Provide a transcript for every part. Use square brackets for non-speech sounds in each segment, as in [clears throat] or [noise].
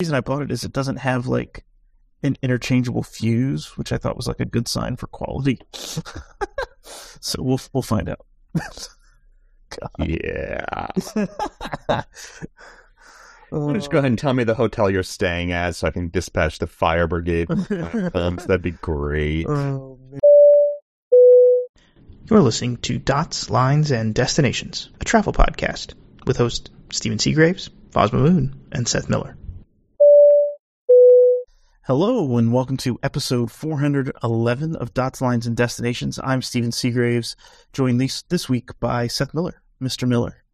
reason I bought it is it doesn't have like an interchangeable fuse, which I thought was like a good sign for quality. [laughs] so we'll we'll find out. [laughs] Yeah. [laughs] Just go ahead and tell me the hotel you're staying at so I can dispatch the fire brigade. comes. That'd be great. Oh, You're listening to Dots, Lines, and Destinations, a travel podcast with hosts Stephen Seagraves, Fosma Moon, and Seth Miller. Hello and welcome to episode 411 of Dots, Lines, and Destinations. I'm Stephen Seagraves, joined this this week by Seth Miller, Mr. Miller.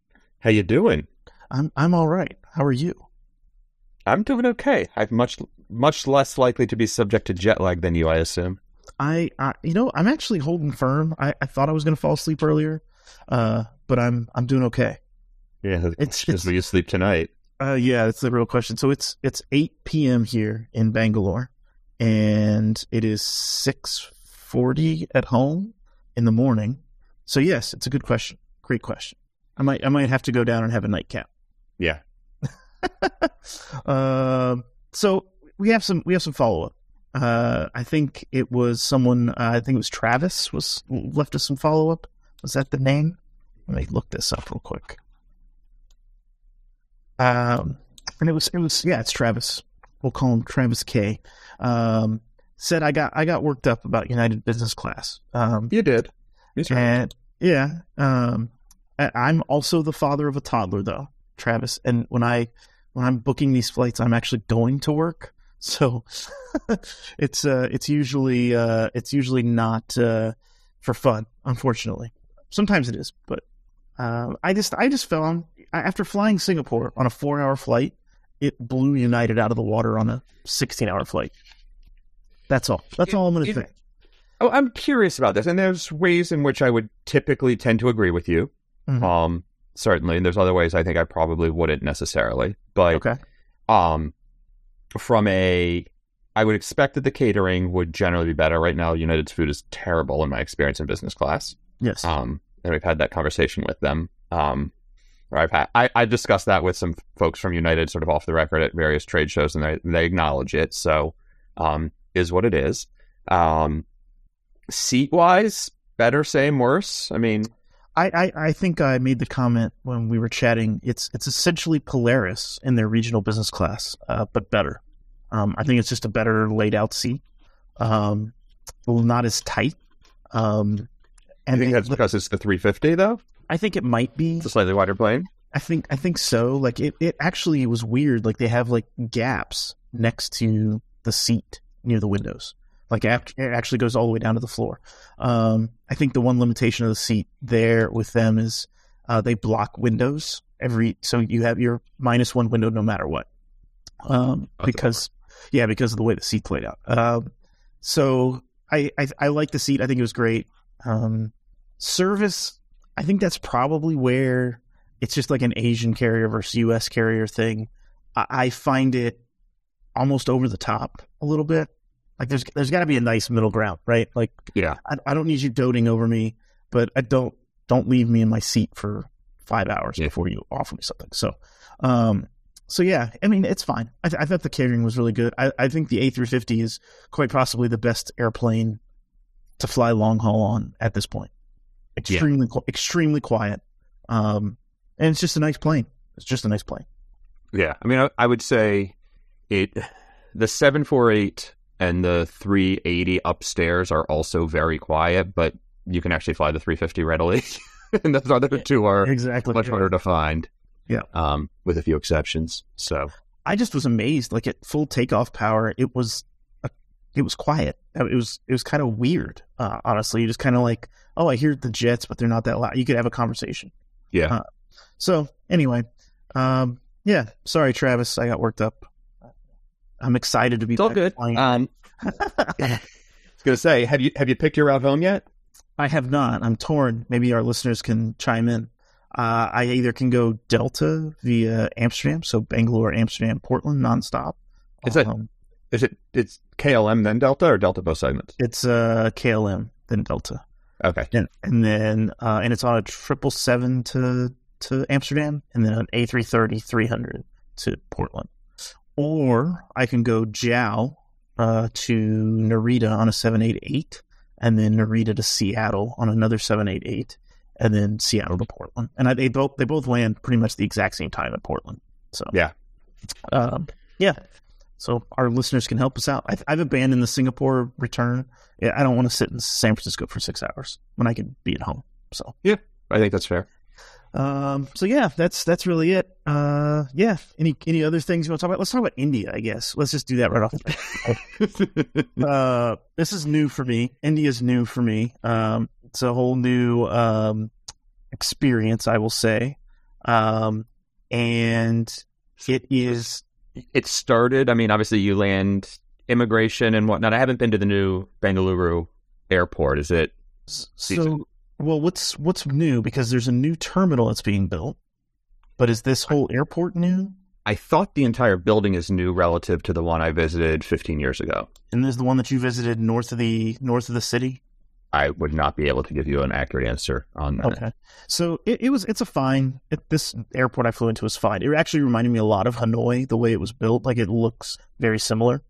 How you doing? I'm I'm all right. How are you? I'm doing okay. I'm much much less likely to be subject to jet lag than you, I assume. I, I you know I'm actually holding firm. I, I thought I was going to fall asleep earlier, uh, but I'm I'm doing okay. Yeah, [laughs] It's- it's you sleep tonight. Uh, yeah, that's the real question. So it's it's 8 p.m. here in Bangalore, and it is 6:40 at home in the morning. So yes, it's a good question. Great question. I might I might have to go down and have a nightcap. Yeah. [laughs] um, so we have some we have some follow up. Uh, I think it was someone. Uh, I think it was Travis was left us some follow up. Was that the name? Let me look this up real quick. Um, and it was it was yeah, it's Travis. We'll call him Travis K. Um, said I got I got worked up about United Business Class. Um, You did. And yeah, um, I'm also the father of a toddler, though, Travis. And when I when I'm booking these flights, I'm actually going to work, [laughs] so [laughs] it's uh, it's usually uh, it's usually not uh, for fun, unfortunately. Sometimes it is, but uh, I just I just fell found after flying Singapore on a four hour flight, it blew United out of the water on a 16 hour flight. That's all. That's all I'm going to It- say. Oh, I'm curious about this, and there's ways in which I would typically tend to agree with you. Mhm. Um, certainly, and there's other ways I think I probably wouldn't necessarily. But Okay. um, from a, I would expect that the catering would generally be better. Right now, United's food is terrible in my experience in business class. Yes. Um, and we've had that conversation with them. Um, I've had, I, I discussed that with some folks from United, sort of off the record at various trade shows, and they they acknowledge it. So, um, is what it is. Um, seat wise, better, same, worse. I mean, I, I, I think I made the comment when we were chatting. It's it's essentially Polaris in their regional business class, uh, but better. Um, I think it's just a better laid out seat, um, not as tight. Um, I and think they- that's because it's the 350, though. I think it might be. It's a slightly wider plane. I think I think so. Like it, it actually was weird. Like they have like gaps next to the seat near the windows. Like it actually goes all the way down to the floor. Um, I think the one limitation of the seat there with them is uh, they block windows every. So you have your minus one window no matter what. Um, because yeah, because of the way the seat played out. Um, so I, I I like the seat. I think it was great. Um, service. I think that's probably where it's just like an Asian carrier versus U.S. carrier thing. I, I find it almost over the top a little bit. Like there's there's got to be a nice middle ground, right? Like Yeah. I, I don't need you doting over me, but I don't don't leave me in my seat for five hours Yeah. before you offer me something. So, um, so yeah, I mean it's fine. I, th- I thought the catering was really good. I, I think the A350 is quite possibly the best airplane to fly long haul on at this point. Extremely qu- extremely quiet, um, and it's just a nice plane. It's just a nice plane. Yeah, I mean, I, I would say it. The seven four eight and the three eighty upstairs are also very quiet, but you can actually fly the three fifty readily, [laughs] and those other two are Exactly. much harder to find. Yeah. um, with a few exceptions. So I just was amazed. Like at full takeoff power, it was it was quiet. It was it was kind of weird. Uh, honestly, you just kind of like, oh, I hear the jets, but they're not that loud. You could have a conversation. yeah, Uh, So anyway, um, yeah. Sorry, Travis. I got worked up. I'm excited to be it's all good. flying. Um, [laughs] [laughs] I was gonna say, have you have you picked your route home yet? I have not. I'm torn. Maybe our listeners can chime in. Uh, I either can go Delta via Amsterdam, so Bangalore, Amsterdam, Portland, nonstop. Is that- Um, Is it it's KLM then Delta or Delta both segments? it's uh, KLM then Delta, Okay, and, and then uh, and it's on a triple seven to to Amsterdam, and then an A330 300 to Portland. or I can go JAL uh, to Narita on a 788, and then Narita to Seattle on another 788, and then Seattle to Portland. And I, they both they both land pretty much the exact same time at Portland. So Yeah. um, yeah. So our listeners can help us out. I've, I've abandoned the Singapore return. I don't want to sit in San Francisco for six hours when I could be at home. So yeah, I think that's fair. um, so yeah, that's that's really it. Uh, yeah. Any any other things you want to talk about? Let's talk about India. I guess let's just do that right off. the bat. [laughs] uh, this is new for me. India's new for me. Um, it's a whole new um, experience, I will say. Um, and it is it started. I mean, obviously, you land immigration and whatnot. I haven't been to the new Bengaluru airport. Is it? so. Well, what's what's new? Because there's a new terminal that's being built. But is this whole airport new? I thought the entire building is new relative to the one I visited 15 years ago. And is the one that you visited north of the north of the city. I would not be able to give you an accurate answer on that. Okay, so it, it was it's a fine. It, this airport I flew into was fine. It actually reminded me a lot of Hanoi, the way it was built. Like it looks very similar,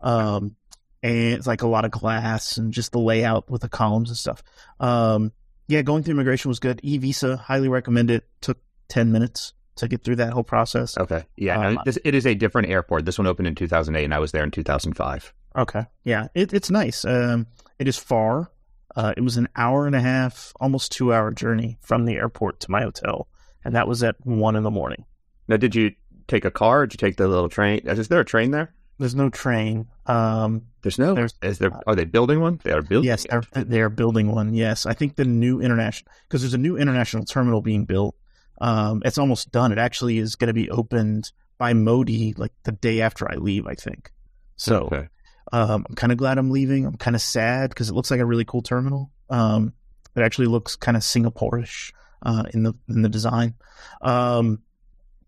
um, and it's like a lot of glass and just the layout with the columns and stuff. Um, yeah, going through immigration was good. E visa, highly recommend it. Took ten minutes to get through that whole process. Okay. Yeah. Um, this, it is a different airport. This one opened in 2008, and I was there in 2005. Okay. Yeah, it, it's nice. Um, it is far. Uh, it was an hour and a half, almost two hour journey from the airport to my hotel, and that was at one in the morning. Now, did you take a car? Did you take the little train? Is there a train there? There's no train. Um, There's no. There's- is there? Are they building one? They are building. yes, they're, they're building one. Yes, I think the new international because there's a new international terminal being built. Um, it's almost done. It actually is going to be opened by Modi like the day after I leave. I think. So Okay. Um, I'm kind of glad I'm leaving. I'm kind of sad because it looks like a really cool terminal. Um, it actually looks kind of Singapore-ish uh, in the in the design. Um,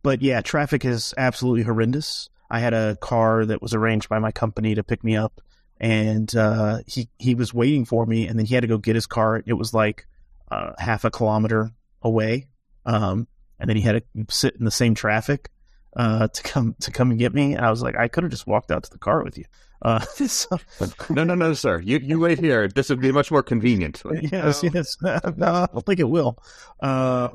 but yeah, traffic is absolutely horrendous. I had a car that was arranged by my company to pick me up, and uh, he he was waiting for me, and then he had to go get his car. It was like uh, half a kilometer away, um, and then he had to sit in the same traffic uh, to come to come and get me. And I was like, I could have just walked out to the car with you. Uh, [laughs] so, [laughs] no, no, no, sir. You you wait here. This would be much more convenient. [laughs] yes, yes. no, I don't think it will. Uh,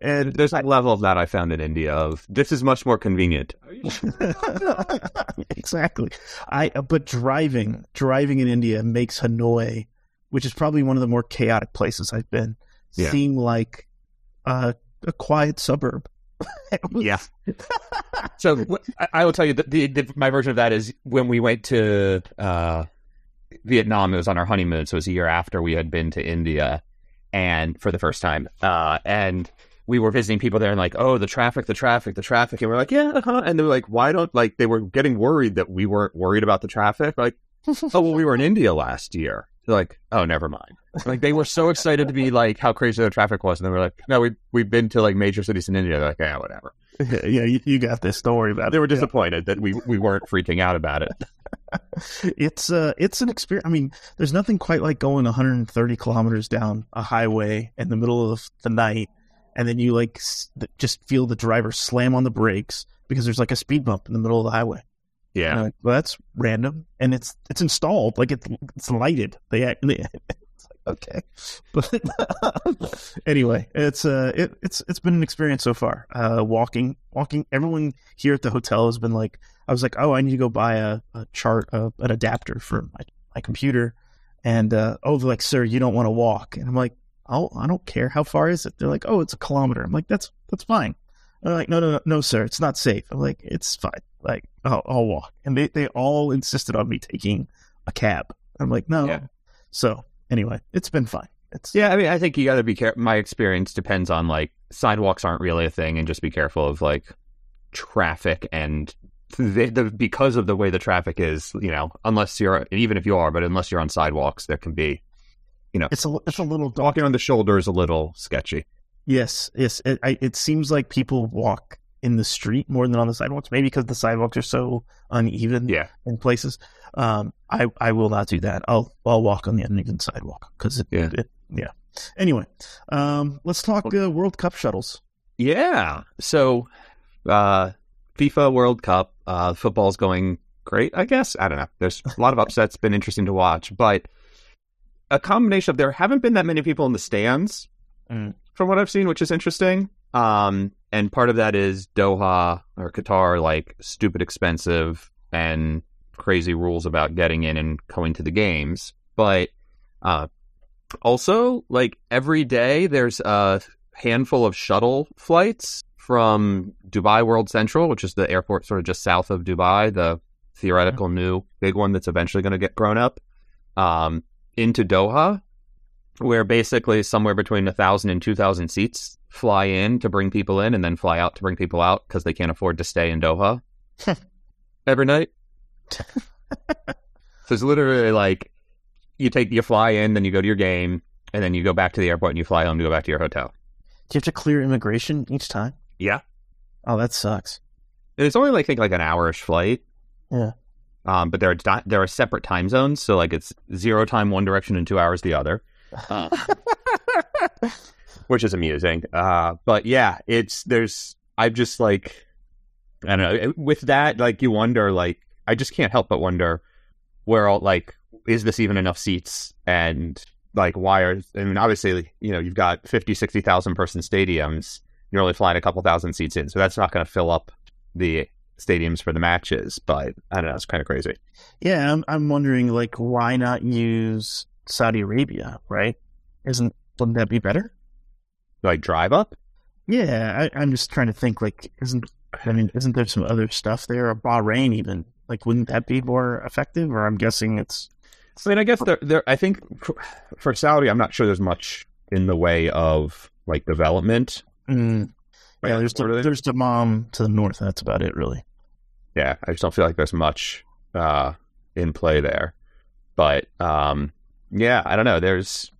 and There's a level of that I found in India. Of this is much more convenient. exactly. I but driving driving in India makes Hanoi, which is probably one of the more chaotic places I've been, Yeah. seem like uh, a quiet suburb. Was- Yeah. So I- I will tell you that the, the my version of that is when we went to uh, Vietnam. It was on our honeymoon, so it was a year after we had been to India, and for the first time, uh, and we were visiting people there, and like, oh, the traffic, the traffic, the traffic, and we're like, yeah, uh-huh. and they were like, why don't like they were getting worried that we weren't worried about the traffic, like, [laughs] oh, well, we were in India last year. They're like, oh, never mind. Like they were so excited to be like how crazy the traffic was, and they were like, no, we we've been to like major cities in India. They're like, yeah, whatever. [laughs] yeah, you, you got this. Don't worry about They were disappointed that we we weren't freaking out about it. [laughs] it's uh it's an experience. I mean, there's nothing quite like going 130 kilometers down a highway in the middle of the night, and then you like s- just feel the driver slam on the brakes because there's like a speed bump in the middle of the highway. Yeah, like, well, that's random, and it's it's installed like it's it's lighted. They, act- they okay, [laughs] but anyway, it's uh it, it's it's been an experience so far. Uh, walking walking. Everyone here at the hotel has been like, I was like, oh, I need to go buy a, a chart, uh, an adapter for my my computer, and uh, oh, they're like, sir, you don't want to walk, and I'm like, oh, I don't care. How far is it? They're like, oh, it's a kilometer. I'm like, that's that's fine. They're like, no, no, no, no, sir, it's not safe. I'm like, it's fine. Like, I'll, I'll walk. And they, they all insisted on me taking a cab. I'm like, no. Yeah. So anyway, it's been fun. It's yeah. I mean, I think you got to be careful. My experience depends on like sidewalks aren't really a thing, and just be careful of like traffic and the, the because of the way the traffic is. You know, unless you're even if you are, but unless you're on sidewalks, there can be you know it's a it's a little dark. walking on the shoulder is a little sketchy. Yes, yes. It, I, it seems like people walk in the street more than on the sidewalks. Maybe because the sidewalks are so uneven Yeah, in places. Um, I I will not do that. I'll I'll walk on the uneven sidewalk because it, Yeah. it yeah. Anyway, um, let's talk uh, World Cup shuttles. Yeah. So, uh, FIFA World Cup. Uh, football's going great, I guess. I don't know. There's a lot of [laughs] upsets. Been interesting to watch, but a combination of there haven't been that many people in the stands Mm. from what I've seen, which is interesting. Um, and part of that is Doha or Qatar, like stupid expensive and crazy rules about getting in and going to the games. But uh, also, like every day, there's a handful of shuttle flights from Dubai World Central, which is the airport sort of just south of Dubai, the theoretical new big one that's eventually going to get grown up, um, into Doha, where basically somewhere between a thousand and two thousand seats fly in to bring people in, and then fly out to bring people out because they can't afford to stay in Doha [laughs] every night. [laughs] so it's literally like you take you fly in, then you go to your game, and then you go back to the airport and you fly home to go back to your hotel. Do you have to clear immigration each time? Yeah, Oh, that sucks. and it's only like I think like an hourish flight. Yeah. Um, but there are di- there are separate time zones, so like it's zero time one direction and two hours the other, [laughs] uh, which is amusing. Uh, but yeah, it's there's I've just like I don't know with that like you wonder like I just can't help but wonder where all like is this even enough seats and like why are I mean obviously you know you've got 50 60,000 person stadiums you're only flying a couple thousand seats in so that's not going to fill up the stadiums for the matches but I don't know it's kind of crazy Yeah, I'm I'm wondering like why not use Saudi Arabia, right? Isn't wouldn't that be better? Like drive up Yeah, I, I'm just trying to think like isn't I mean isn't there some other stuff there Bahrain even like wouldn't that be more effective? Or I'm guessing it's I mean I guess there there I think for, for Saudi I'm not sure there's much in the way of like development mm, yeah. There's the, there's the mom to the north. That's about it, really. yeah, I just don't feel like there's much uh, in play there. But um, yeah, I don't know. There's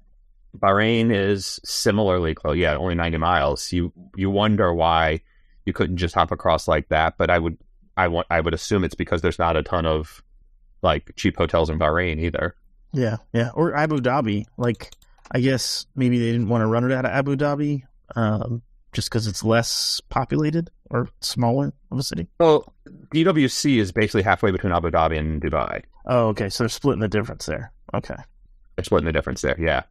Bahrain is similarly close. Yeah, only 90 miles. You you wonder why you couldn't just hop across like that. But I would I want I would assume it's because there's not a ton of like cheap hotels in Bahrain either. Yeah, yeah. Or Abu Dhabi. Like I guess maybe they didn't want to run it out of Abu Dhabi, um, just because it's less populated or smaller of a city. Well, DWC is basically halfway between Abu Dhabi and Dubai. Oh, okay. So they're splitting the difference there. Okay. They're splitting the difference there. Yeah.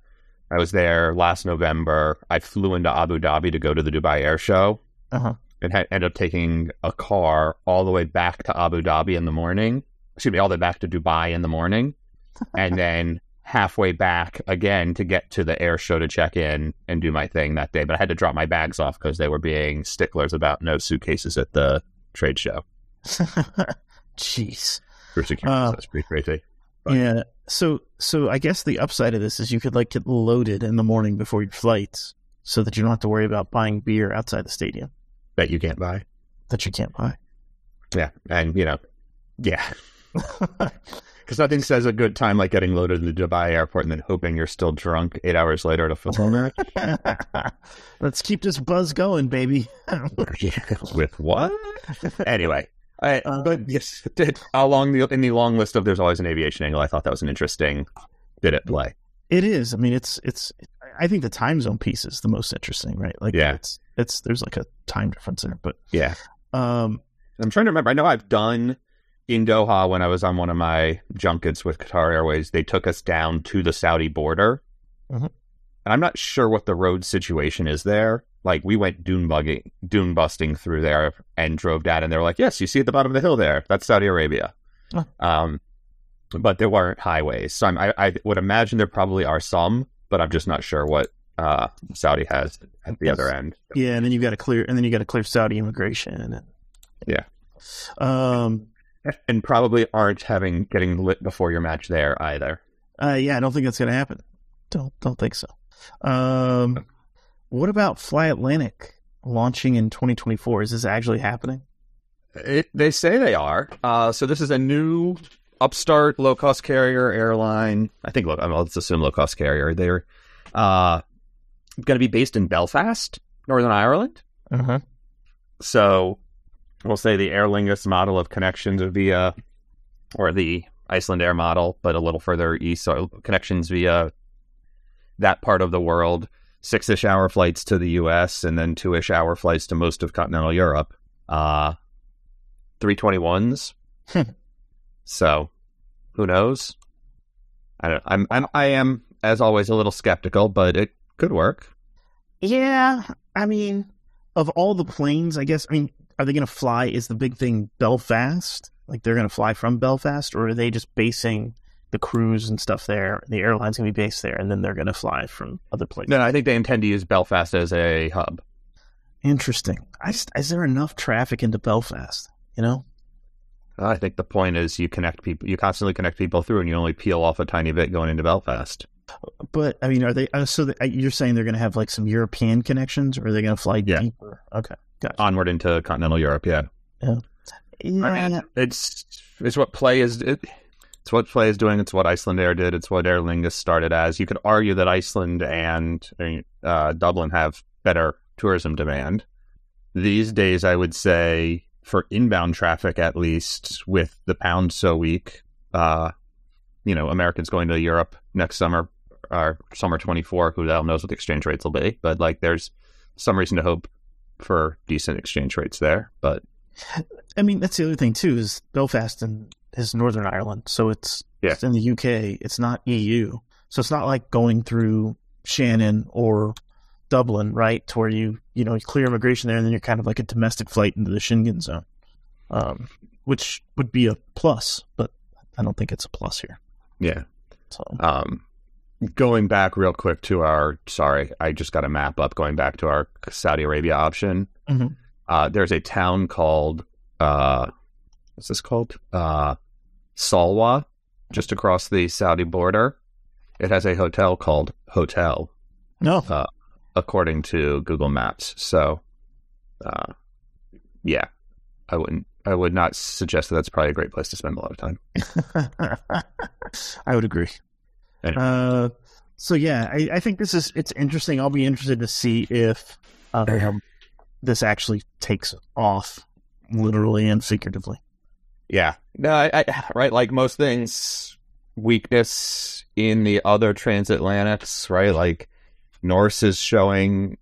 I was there last November. I flew into Abu Dhabi to go to the Dubai Air Show Uh huh. and had, ended up taking a car all the way back to Abu Dhabi in the morning. Excuse me, all the way back to Dubai in the morning. [laughs] and then halfway back again to get to the air show to check in and do my thing that day. But I had to drop my bags off because they were being sticklers about no suitcases at the trade show. [laughs] Jeez. For security, Uh, that's pretty crazy. Right. Yeah. So so I guess the upside of this is you could like get loaded in the morning before your flights, so that you don't have to worry about buying beer outside the stadium That you can't buy. that you can't buy. Yeah. And, you know, yeah. [laughs] Because nothing says a good time like getting loaded in the Dubai airport and then hoping you're still drunk eight hours later at a football match. [laughs] Let's keep this buzz going, baby. [laughs] With what? Anyway, I, Uh, but yes, [laughs] did along the in the long list of there's always an aviation angle. I thought that was an interesting bit at play. It is. I mean, it's it's. I think the time zone piece is the most interesting, right? Like, Yeah. it's it's there's like a time difference there, but Yeah, um, I'm trying to remember. I know I've done in Doha when I was on one of my junkets with Qatar Airways. They took us down to the Saudi border, Mhm. and I'm not sure what the road situation is there. Like we went dune bugging, dune busting through there, and drove down, and they were like, "Yes, you see at the bottom of the hill there. That's Saudi Arabia." Oh. Um, but there weren't highways, so I'm, I, I would imagine there probably are some, but I'm just not sure what uh, Saudi has at the other end. yeah, and then you've got to clear, and then you got to clear Saudi immigration, and Yeah. um, and probably aren't having getting lit before your match there either. uh, yeah, I don't think that's gonna happen. Don't don't think so. Um, what about FlyAtlantic launching in 2024? Is this actually happening? It, they say they are. Uh, so this is a new upstart low cost carrier airline. I think. Look, let's assume low cost carrier. They're uh, going to be based in Belfast, Northern Ireland. Uh huh. So we'll say the Aer Lingus model of connections via, or the Icelandair model, but a little further east. So connections via that part of the world. Six ish hour flights to the U.S. and then two ish hour flights to most of continental Europe. Uh, 321s. Hmm. so, who knows? I don't. I'm. I'm. I am, as always, a little skeptical, but it could work. Yeah, I mean, of all the planes, I guess. I mean, are they going to fly? Is the big thing Belfast? Like they're going to fly from Belfast, or are they just basing the crews and stuff there? The airline's going to be based there, and then they're going to fly from other places. No, I think they intend to use Belfast as a hub. Interesting. I just, is there enough traffic into Belfast? You know, I think the point is you connect people, you constantly connect people through, and you only peel off a tiny bit going into Belfast. but I mean, are they? Uh, so the, uh, you're saying they're going to have like some European connections, or are they going to fly Yeah. deeper? Okay, gotcha. Onward into continental Europe, yeah. yeah, I mean, it's it's what Play is. It, it's what Play is doing. It's what Icelandair did. It's what Aer Lingus started as. You could argue that Iceland and uh, Dublin have better tourism demand these days. I would say for inbound traffic, at least with the pound so weak, uh, you know, Americans going to Europe next summer or summer twenty four. Who the hell knows what the exchange rates will be? But like, there's some reason to hope for decent exchange rates there. But I mean, that's the other thing too. Is Belfast and is Northern Ireland, so it's Yeah. it's in the UK. It's not EU, so it's not like going through Shannon or Dublin, right? To where you you know you clear immigration there, and then you're kind of like a domestic flight into the Schengen zone, um, which would be a plus, but I don't think it's a plus here. yeah, So Um, going back real quick to our, sorry, I just got a map up. Going back to our Saudi Arabia option, Mhm. Uh, there's a town called, uh, what's this called? Uh, Salwa, just across the Saudi border. It has a hotel called Hotel, no, according to Google Maps. So, uh, yeah, I wouldn't, I would not suggest that that's probably a great place to spend a lot of time. [laughs] I would agree. Anyway. Uh, so yeah, I, I think this is it's interesting. I'll be interested to see if um, this actually takes off, literally and figuratively. Yeah. No, I, I right, like most things, weakness in the other transatlantics, right? Like Norse is showing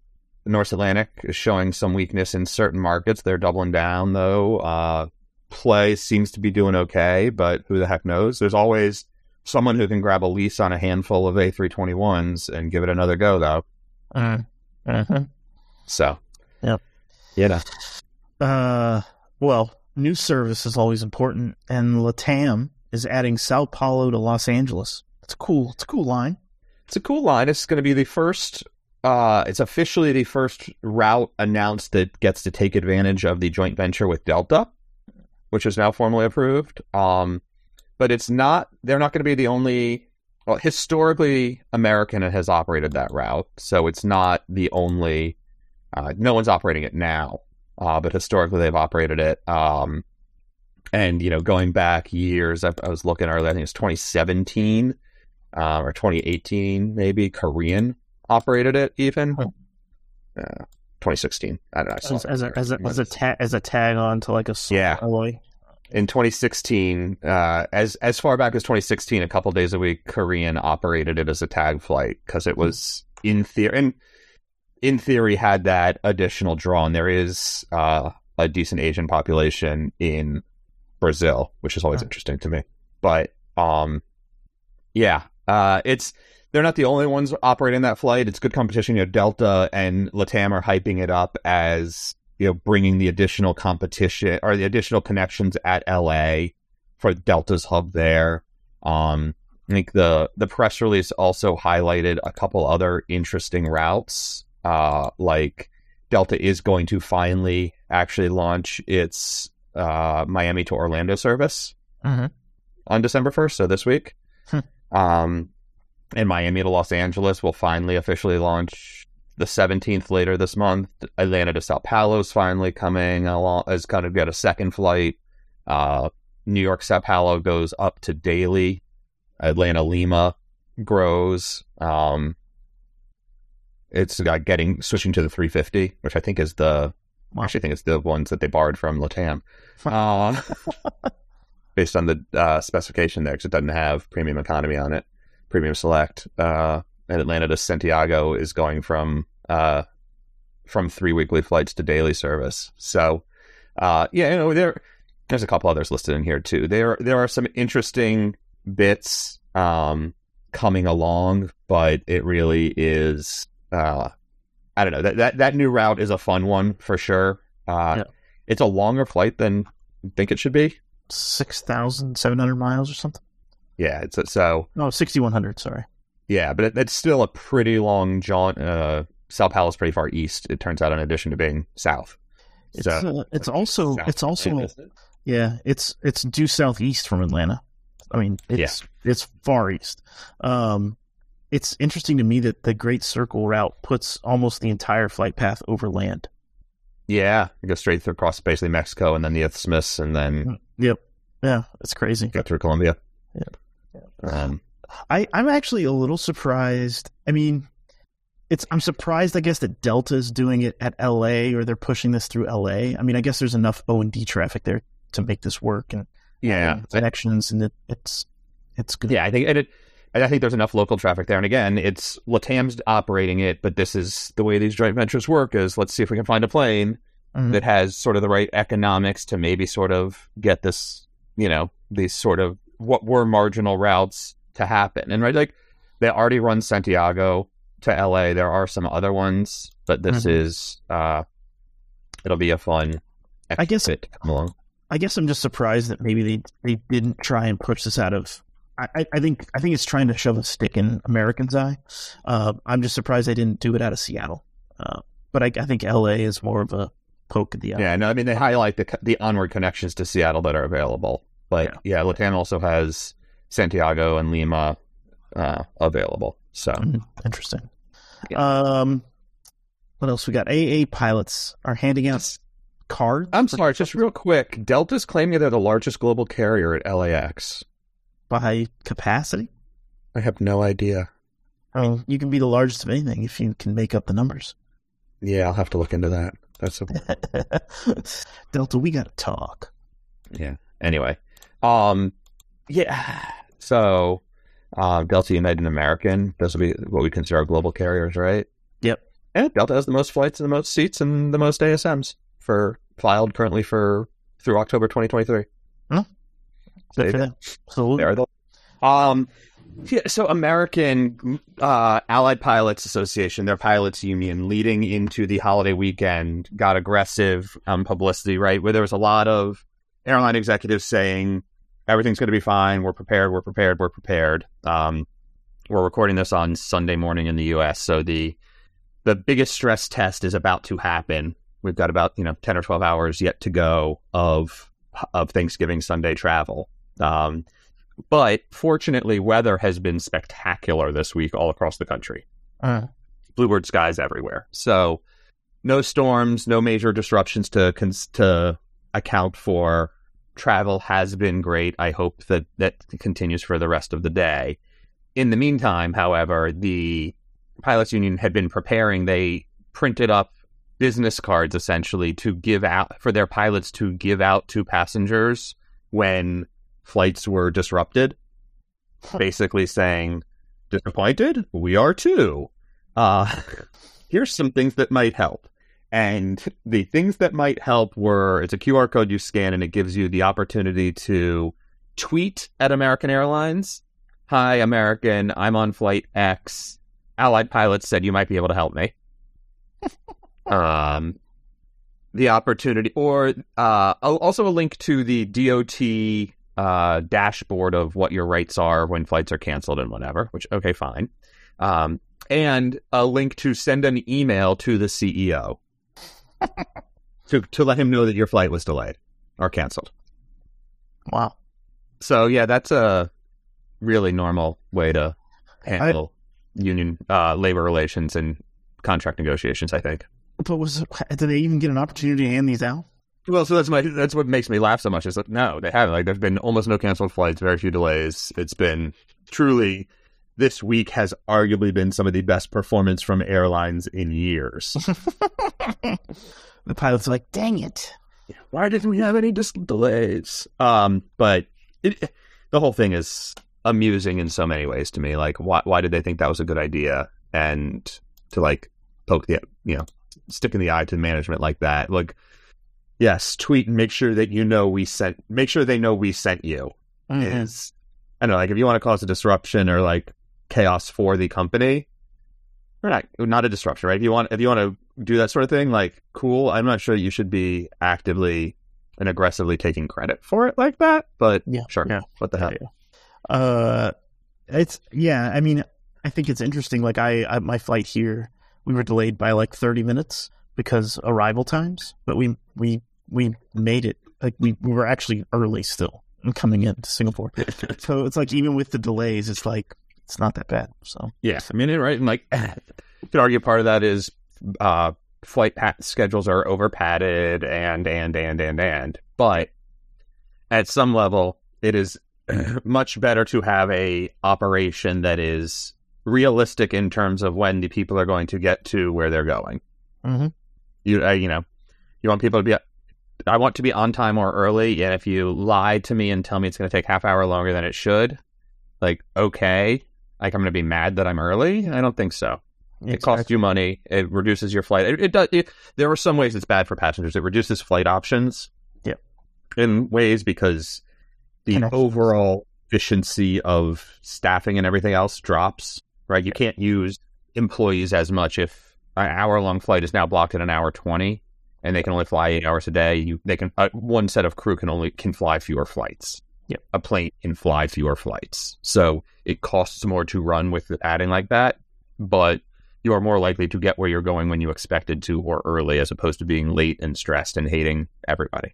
North Atlantic is showing some weakness in certain markets. They're doubling down though. Uh Play seems to be doing okay, but who the heck knows? There's always someone who can grab a lease on a handful of A321s and give it another go though. Uh-huh. So Yep. You know. Uh, well, new service is always important, and Latam is adding Sao Paulo to Los Angeles. It's cool. It's a cool line. It's a cool line. It's going to be the first. Uh, it's officially the first route announced that gets to take advantage of the joint venture with Delta, which is now formally approved. Um, but it's not. They're not going to be the only. Well, historically, American has operated that route, so it's not the only. Uh, no one's operating it now, uh, but historically they've operated it. Um, and you know, going back years, I, I was looking earlier. I think it's 2017 uh, or 2018, maybe Korean operated it even. Hmm. Uh, 2016. I don't know. I saw As, it. as a as a as a, ta- as a tag on to like a Yeah. alloy. in 2016, uh, as as far back as 2016, a couple days a week, Korean operated it as a tag flight because it was in theory and in theory had that additional draw. And there is uh, a decent Asian population in Brazil, which is always interesting to me. But um, yeah, uh, it's they're not the only ones operating that flight. It's good competition. You know, Delta and Latam are hyping it up as you know, bringing the additional competition or the additional connections at LA for Delta's hub there. Um, I think the the press release also highlighted a couple other interesting routes. Uh, like Delta is going to finally actually launch its uh, Miami to Orlando service Mhm. on December first, so this week. Hmm. Um, and Miami to Los Angeles will finally officially launch the 17th later this month. Atlanta to Sao Paulo is finally coming along, is kind of got a second flight. Uh, New York Sao Paulo goes up to daily. Atlanta Lima grows. Um, it's got getting switching to the 350, which I think is the Wow. actually think it's the ones that they borrowed from Latam. Uh, [laughs] based on the uh, specification there, because it doesn't have premium economy on it, premium select. Uh, and Atlanta to Santiago is going from uh, from three weekly flights to daily service. So, uh, yeah, you know, there there's a couple others listed in here too. There there are some interesting bits um, coming along, but it really is. Uh, I don't know that, that that new route is a fun one for sure. Uh, Yeah. It's a longer flight than I think it should be. Six thousand seven hundred miles or something. Yeah, it's a, so No, sixty one hundred. Sorry. yeah, but it, it's still a pretty long jaunt. Uh, Sao Paulo is pretty far east. It turns out, in addition to being south. It's So- uh, it's also it's also it? yeah it's it's due southeast from Atlanta. I mean it's it's far east. Um, it's interesting to me that the Great Circle route puts almost the entire flight path over land. yeah, it goes straight through across basically Mexico and then the Isthmus and then Yep. Yeah, it's crazy. get through Colombia. Yeah. Um, I, I'm actually a little surprised. I mean, it's I'm surprised. I guess that Delta is doing it at L.A. or they're pushing this through L.A. I mean, I guess there's enough O and D traffic there to make this work and yeah, connections, and it, it's it's good. Yeah, I think and it, and I think there's enough local traffic there. And again, it's Latam's operating it, but this is the way these joint ventures work. Is let's see if we can find a plane Mhm. that has sort of the right economics to maybe sort of get this, you know, these sort of what were marginal routes to happen. And right, like they already run Santiago to LA. There are some other ones, but this Mhm. is uh it'll be a fun. I guess- it. to come along. I guess I'm just surprised that maybe they they didn't try and push this out of. I, I- think I think it's trying to shove a stick in Americans' eye. Uh, I'm just surprised they didn't do it out of Seattle. Uh, but I, I think L.A. is more of a poke at the eye. Yeah, no, I mean they highlight the the onward connections to Seattle that are available, but yeah, Latam also has Santiago and Lima uh, available. So Mhm. Interesting. Um, what else we got? AA pilots are handing out cards. I'm sorry, just real quick. Delta's claiming they're the largest global carrier at LAX. By capacity. I have no idea. I mean, you can be the largest of anything if you can make up the numbers. Yeah, I'll have to look into that. That's a, [laughs] Delta, we got to talk. yeah. Anyway, um, yeah. So, uh, Delta United and American. Those would be what we consider our global carriers, right? Yep. And Delta has the most flights and the most seats and the most ASMs for filed currently for through October 2023. Good They- for them. So they are the- um, yeah, so American uh, Allied Pilots Association, their pilots union, leading into the holiday weekend, got aggressive um, publicity, right? Where there was a lot of airline executives saying everything's going to be fine, we're prepared, we're prepared, we're prepared. Um, we're recording this on Sunday morning in the U.S., so the the biggest stress test is about to happen. We've got about you know ten or twelve hours yet to go of of Thanksgiving Sunday travel. Um, but fortunately, weather has been spectacular this week all across the country. uh, Bluebird skies everywhere. So no storms, no major disruptions to cons- to account for. Travel has been great. I hope that that continues for the rest of the day. In the meantime, however, the pilots union had been preparing. They printed up business cards essentially to give out for their pilots to give out to passengers when flights were disrupted. Basically saying, disappointed? We are too. Uh, [laughs] here's some things that might help. And the things that might help were it's a QR code you scan and it gives you the opportunity to tweet at American Airlines. Hi, American. I'm on flight X. Allied pilots said you might be able to help me. [laughs] um, the opportunity, or uh, also a link to the DOT uh, dashboard of what your rates are when flights are canceled and whatever. Which okay, fine. Um, and a link to send an email to the CEO [laughs] to to let him know that your flight was delayed or canceled. wow. So yeah, that's a really normal way to handle union uh, labor relations and contract negotiations. I think. But was did they even get an opportunity to hand these out? Well, so that's my that's what makes me laugh so much. Is like no, they haven't. Like, there's been almost no canceled flights, very few delays. It's been truly this week has arguably been some of the best performance from airlines in years. [laughs] The pilots are like, dang it. Why didn't we have any dis- delays? Um, but it, the whole thing is amusing in so many ways to me. Like, why why did they think that was a good idea? And to like poke the you know stick in the eye to management like that, like yes, tweet and make sure that you know we sent. Make sure they know we sent you. Mhm. Is I don't know, like if you want to cause a disruption or like chaos for the company, or not not a disruption, right? If you want if you want to do that sort of thing, like cool. I'm not sure you should be actively and aggressively taking credit for it like that, but Yeah, sure. yeah. What the hell? Uh, it's yeah. I mean, I think it's interesting. Like I, I, my flight here, we were delayed by like thirty minutes because arrival times, but we we we made it. Like we, we were actually early still coming in to Singapore. [laughs] so it's like even with the delays, it's like it's not that bad. So Yeah, I mean, right, and like you could argue part of that is uh, flight pat- schedules are over padded and and and and and, but at some level, it is [clears throat] much better to have a operation that is realistic in terms of when the people are going to get to where they're going. Mhm. You uh, you know, you want people to be. I want to be on time or early, and if you lie to me and tell me it's going to take half hour longer than it should, like okay, like I'm going to be mad that I'm early. I don't think so. It costs you money. It reduces your flight. It, it does. It, there are some ways it's bad for passengers. It reduces flight options. Yeah. In ways because the Connections. overall efficiency of staffing and everything else drops. Right. You can't use employees as much if an hour long flight is now blocked at an hour twenty, and they can only fly eight hours a day. You they can uh, one set of crew can only can fly fewer flights. Yep. A plane can fly fewer flights, so it costs more to run with adding like that. But you are more likely to get where you're going when you expected to or early as opposed to being late and stressed and hating everybody.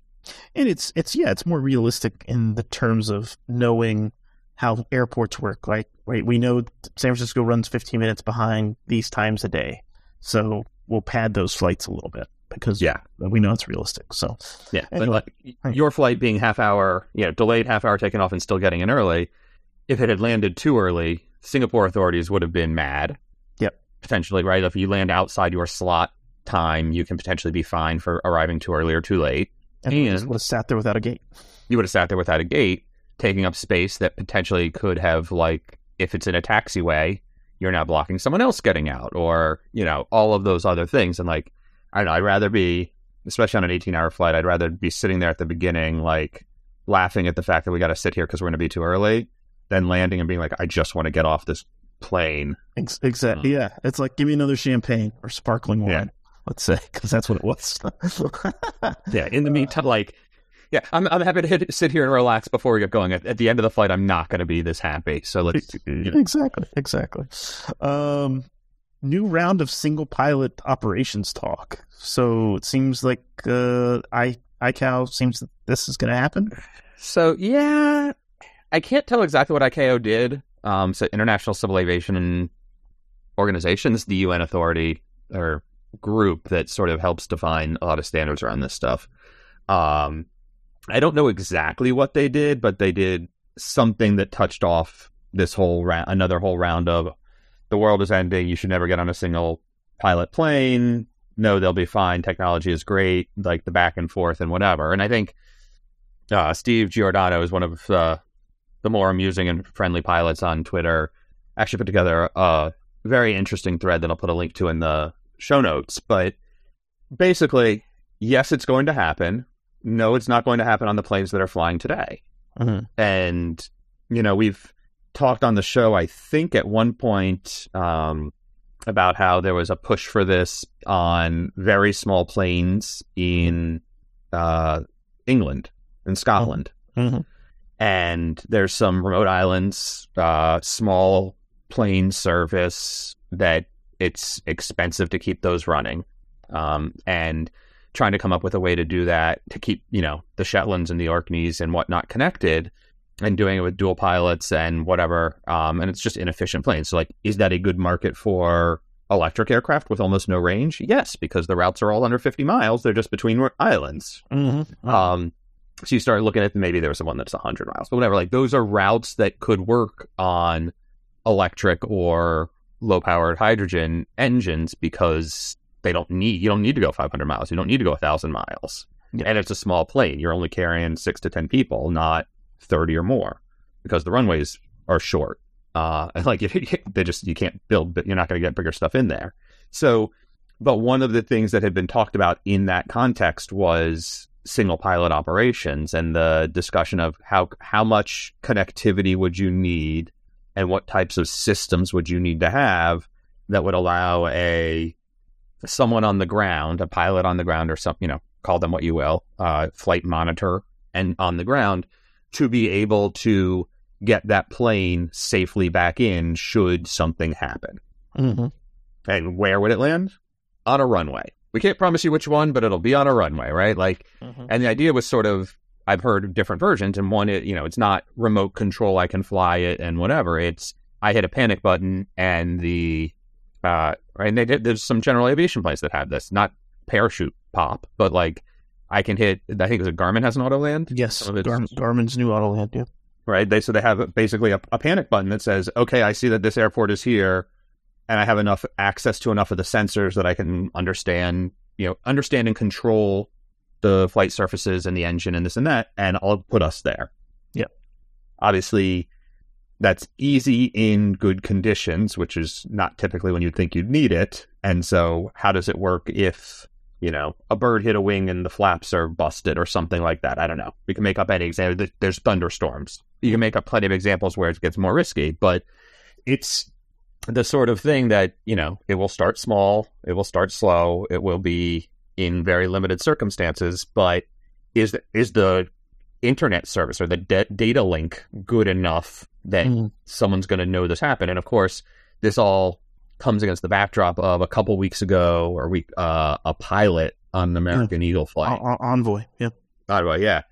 and it's it's yeah, it's more realistic in the terms of knowing how airports work. Like, right, we know San Francisco runs 15 minutes behind these times a day, so we'll pad those flights a little bit because Yeah. we know it's realistic. So Yeah. Anyway. But like your flight being half hour, you know, delayed half hour taking off and still getting in early, if it had landed too early, Singapore authorities would have been mad. Yep. Potentially, right? If you land outside your slot time, you can potentially be fined for arriving too early or too late. and And- would have sat there without a gate. you would have sat there without a gate, taking up space that potentially could have, like, if it's in a taxiway, you're now blocking someone else getting out, or you know, all of those other things. And like, I don't know, I'd rather be, especially on an 18 hour flight, I'd rather be sitting there at the beginning, like, laughing at the fact that we got to sit here because we're going to be too early, than landing and being like, I just want to get off this plane. Ex- exactly. Yeah, it's like give me another champagne or sparkling wine. Yeah. Let's say because that's what it was. [laughs] Yeah. In the meantime, like. Yeah, I'm I'm happy to hit, sit here and relax before we get going. At, at the end of the flight, I'm not going to be this happy. So let's exactly, exactly. Um, new round of single pilot operations talk. So it seems like uh, I ICAO seems that this is going to happen. So yeah, I can't tell exactly what ICAO did. Um, so International Civil Aviation Organization, is the UN authority or group that sort of helps define a lot of standards around this stuff. Um, I don't know exactly what they did, but they did something that touched off this whole round, another whole round of the world is ending. You should never get on a single pilot plane. No, they'll be fine. Technology is great. Like the back and forth and whatever. And I think uh, Steve Giordano is one of uh, the more amusing and friendly pilots on Twitter. Actually, put together a very interesting thread that I'll put a link to in the show notes. But basically, yes, it's going to happen. No, it's not going to happen on the planes that are flying today. Mhm. And you know, we've talked on the show, I think, at one point um, about how there was a push for this on very small planes in uh, England and Scotland Mhm. and there's some remote islands, uh, small plane service that it's expensive to keep those running, um, and trying to come up with a way to do that to keep you know the Shetlands and the Orkneys and whatnot connected, and doing it with dual pilots and whatever, um, and it's just inefficient planes. So like, is that a good market for? Electric aircraft with almost no range? Yes, because the routes are all under 50 miles. They're just between islands. Mhm. Um, so you start looking at maybe there's one that's 100 miles, but whatever. Like those are routes that could work on electric or low powered hydrogen engines because they don't need, you don't need to go 500 miles. You don't need to go 1,000 miles. Yeah. And it's a small plane. You're only carrying six to 10 people, not 30 or more because the runways are short. Uh, and [laughs] like [laughs] they just, you can't build, but you're not going to get bigger stuff in there. So, but one of the things that had been talked about in that context was single pilot operations and the discussion of how how much connectivity would you need and what types of systems would you need to have that would allow a someone on the ground, a pilot on the ground, or some you know call them what you will, uh, flight monitor and on the ground to be able to get that plane safely back in should something happen. Mm-hmm. And where would it land? On a runway. We can't promise you which one, but it'll be on a runway, right? Like, Mm-hmm. and the idea was sort of, I've heard different versions, and one, it, you know, it's not remote control, I can fly it and whatever. It's, I hit a panic button and the, uh, and they did, there's some general aviation planes that have this, not parachute pop, but like, I can hit, I think it was a Garmin has an auto land Yes, Gar- Garmin's new auto land. Yeah. right? They so they have basically a, a panic button that says, "Okay, I see that this airport is here, and I have enough access to enough of the sensors that I can understand, you know, understand and control the flight surfaces and the engine and this and that, and I'll put us there." Yeah, Obviously, that's easy in good conditions, which is not typically when you'd think you'd need it. And so, how does it work if you know, a bird hit a wing and the flaps are busted or something like that. I don't know. We can make up any example. There's thunderstorms. You can make up plenty of examples where it gets more risky, but it's the sort of thing that, you know, it will start small, it will start slow, it will be in very limited circumstances, but is is the internet service or the da- data link good enough that Mhm. someone's going to know this happened? And of course, this all comes against the backdrop of a couple weeks ago, or week uh, a pilot on an American Eagle flight. En- Envoy. Yep. The way, yeah,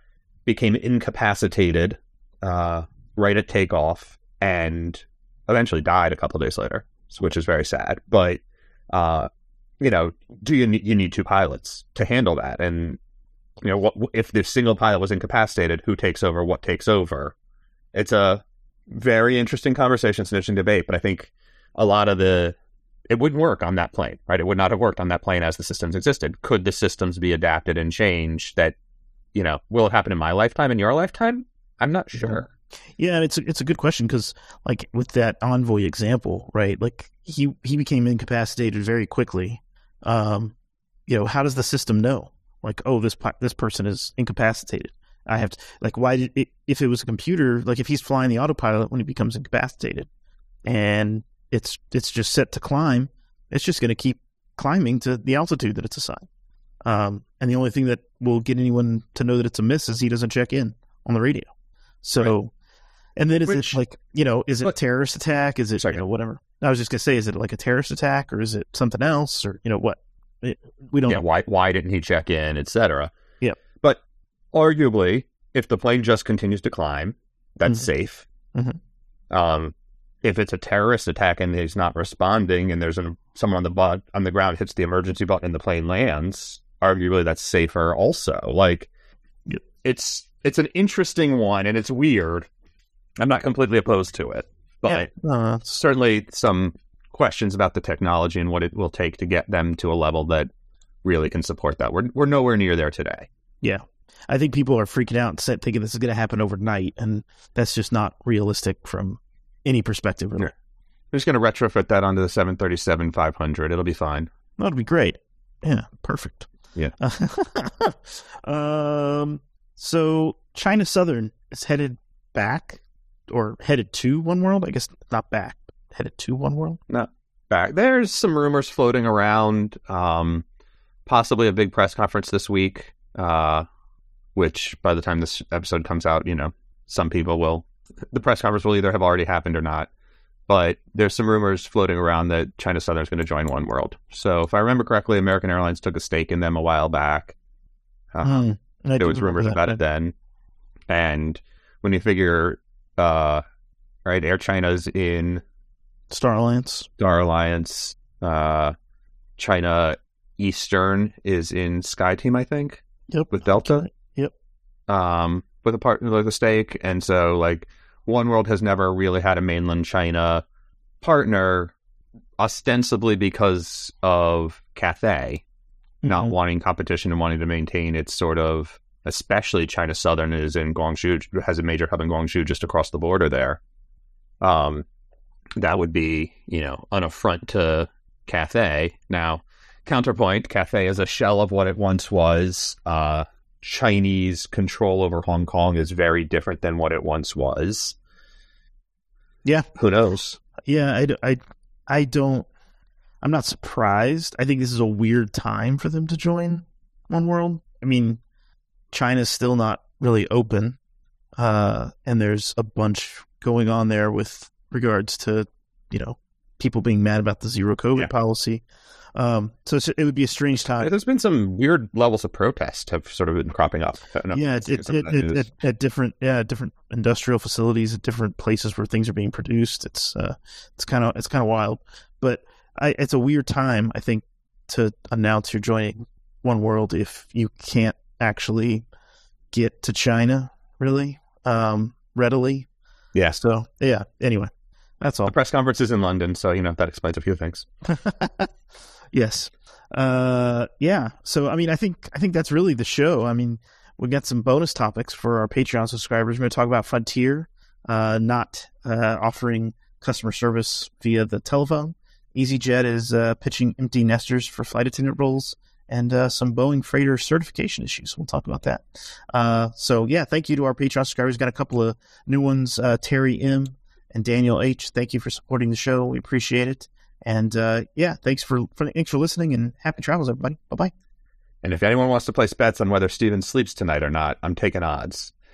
became incapacitated uh, right at takeoff and eventually died a couple days later, which is very sad. But uh, you know, do you need, you need two pilots to handle that? And you know, what if the single pilot was incapacitated? Who takes over? What takes over? It's a very interesting conversation. It's an interesting debate, but I think a lot of the it wouldn't work on that plane, right? It would not have worked on that plane as the systems existed. Could the systems be adapted and changed? That you know, will it happen in my lifetime, in your lifetime? I'm not sure. Yeah, and it's a, it's a good question because like with that Envoy example, right? Like he he became incapacitated very quickly. Um, you know, how does the system know? Like, oh, this this person is incapacitated. I have to like, why did it, if it was a computer, like if he's flying the autopilot when he becomes incapacitated, and it's it's just set to climb, it's just going to keep climbing to the altitude that it's assigned. Um, and the only thing that will get anyone to know that it's a miss is he doesn't check in on the radio. So, and then is Which- it like you know, is it a terrorist attack? Is it Sorry. you know whatever? I was just gonna say, is it like a terrorist attack or is it something else or you know what? It, we don't Yeah, know. why why didn't he check in, etc. Yeah. But arguably, if the plane just continues to climb, that's Mhm. safe. Mhm. Um, if it's a terrorist attack and he's not responding, and there's an, someone on the bu- on the ground hits the emergency button and the plane lands, arguably that's safer. Also, like it's it's an interesting one and it's weird. I'm not completely opposed to it, but Uh, certainly some questions about the technology and what it will take to get them to a level that really can support that. We're we're nowhere near there today. Yeah. I think people are freaking out and thinking this is going to happen overnight, and that's just not realistic from any perspective. Really. Yeah. We're just going to retrofit that onto the 737 500. It'll be fine. That'd be great. Yeah, perfect. Yeah. [laughs] um. So China Southern is headed back, or headed to One World. I guess not back, headed to One World. No. Back there's some rumors floating around, um, possibly a big press conference this week. Uh, which by the time this episode comes out, you know, some people will. The press conference will either have already happened or not. But there's some rumors floating around that China Southern is going to join One World. So if I remember correctly, American Airlines took a stake in them a while back. Uh, do there was rumors about it then. And when you figure, uh, right, Air China's in Star Alliance. Star Alliance, uh, China Eastern is in Sky Team, I think, Yep. with Delta. Yep. Um, with a partner like a stake, and so like One World has never really had a mainland China partner, ostensibly because of Cathay not Mhm. wanting competition and wanting to maintain its sort of, especially China Southern is in Guangzhou, has a major hub in Guangzhou just across the border there. Um, that would be, you know, an affront to Cathay. Now, counterpoint, Cathay is a shell of what it once was. Uh, Chinese control over Hong Kong is very different than what it once was. Yeah. Who knows? Yeah, I, I, I don't. I'm not surprised. I think this is a weird time for them to join One World. I mean, China's still not really open, uh, and there's a bunch going on there with regards to, you know, people being mad about the zero COVID Yeah. policy. Um, so it would be a strange time. There's been some weird levels of protest have sort of been cropping up. I don't know. yeah, it, it, it, it, at, at different yeah different industrial facilities at different places where things are being produced. It's uh, it's kind of it's kind of wild, but I, it's a weird time I think to announce you're joining One World if you can't actually get to China really um, readily. yeah. So yeah. Anyway, that's all. The press conference is in London, so you know that explains a few things. [laughs] yes. Uh, yeah. So, I mean, I think I think that's really the show. I mean, we got some bonus topics for our Patreon subscribers. We're going to talk about Frontier, uh, not uh, offering customer service via the telephone. EasyJet is uh, pitching empty nesters for flight attendant roles and uh, some Boeing freighter certification issues. We'll talk about that. Uh, so, yeah, thank you to our Patreon subscribers. Got a couple of new ones uh, Terry M. and Daniel H. Thank you for supporting the show. We appreciate it. And uh, yeah, thanks for, for thanks for listening and happy travels, everybody. Bye bye. And if anyone wants to place bets on whether Steven sleeps tonight or not, I'm taking odds. [laughs]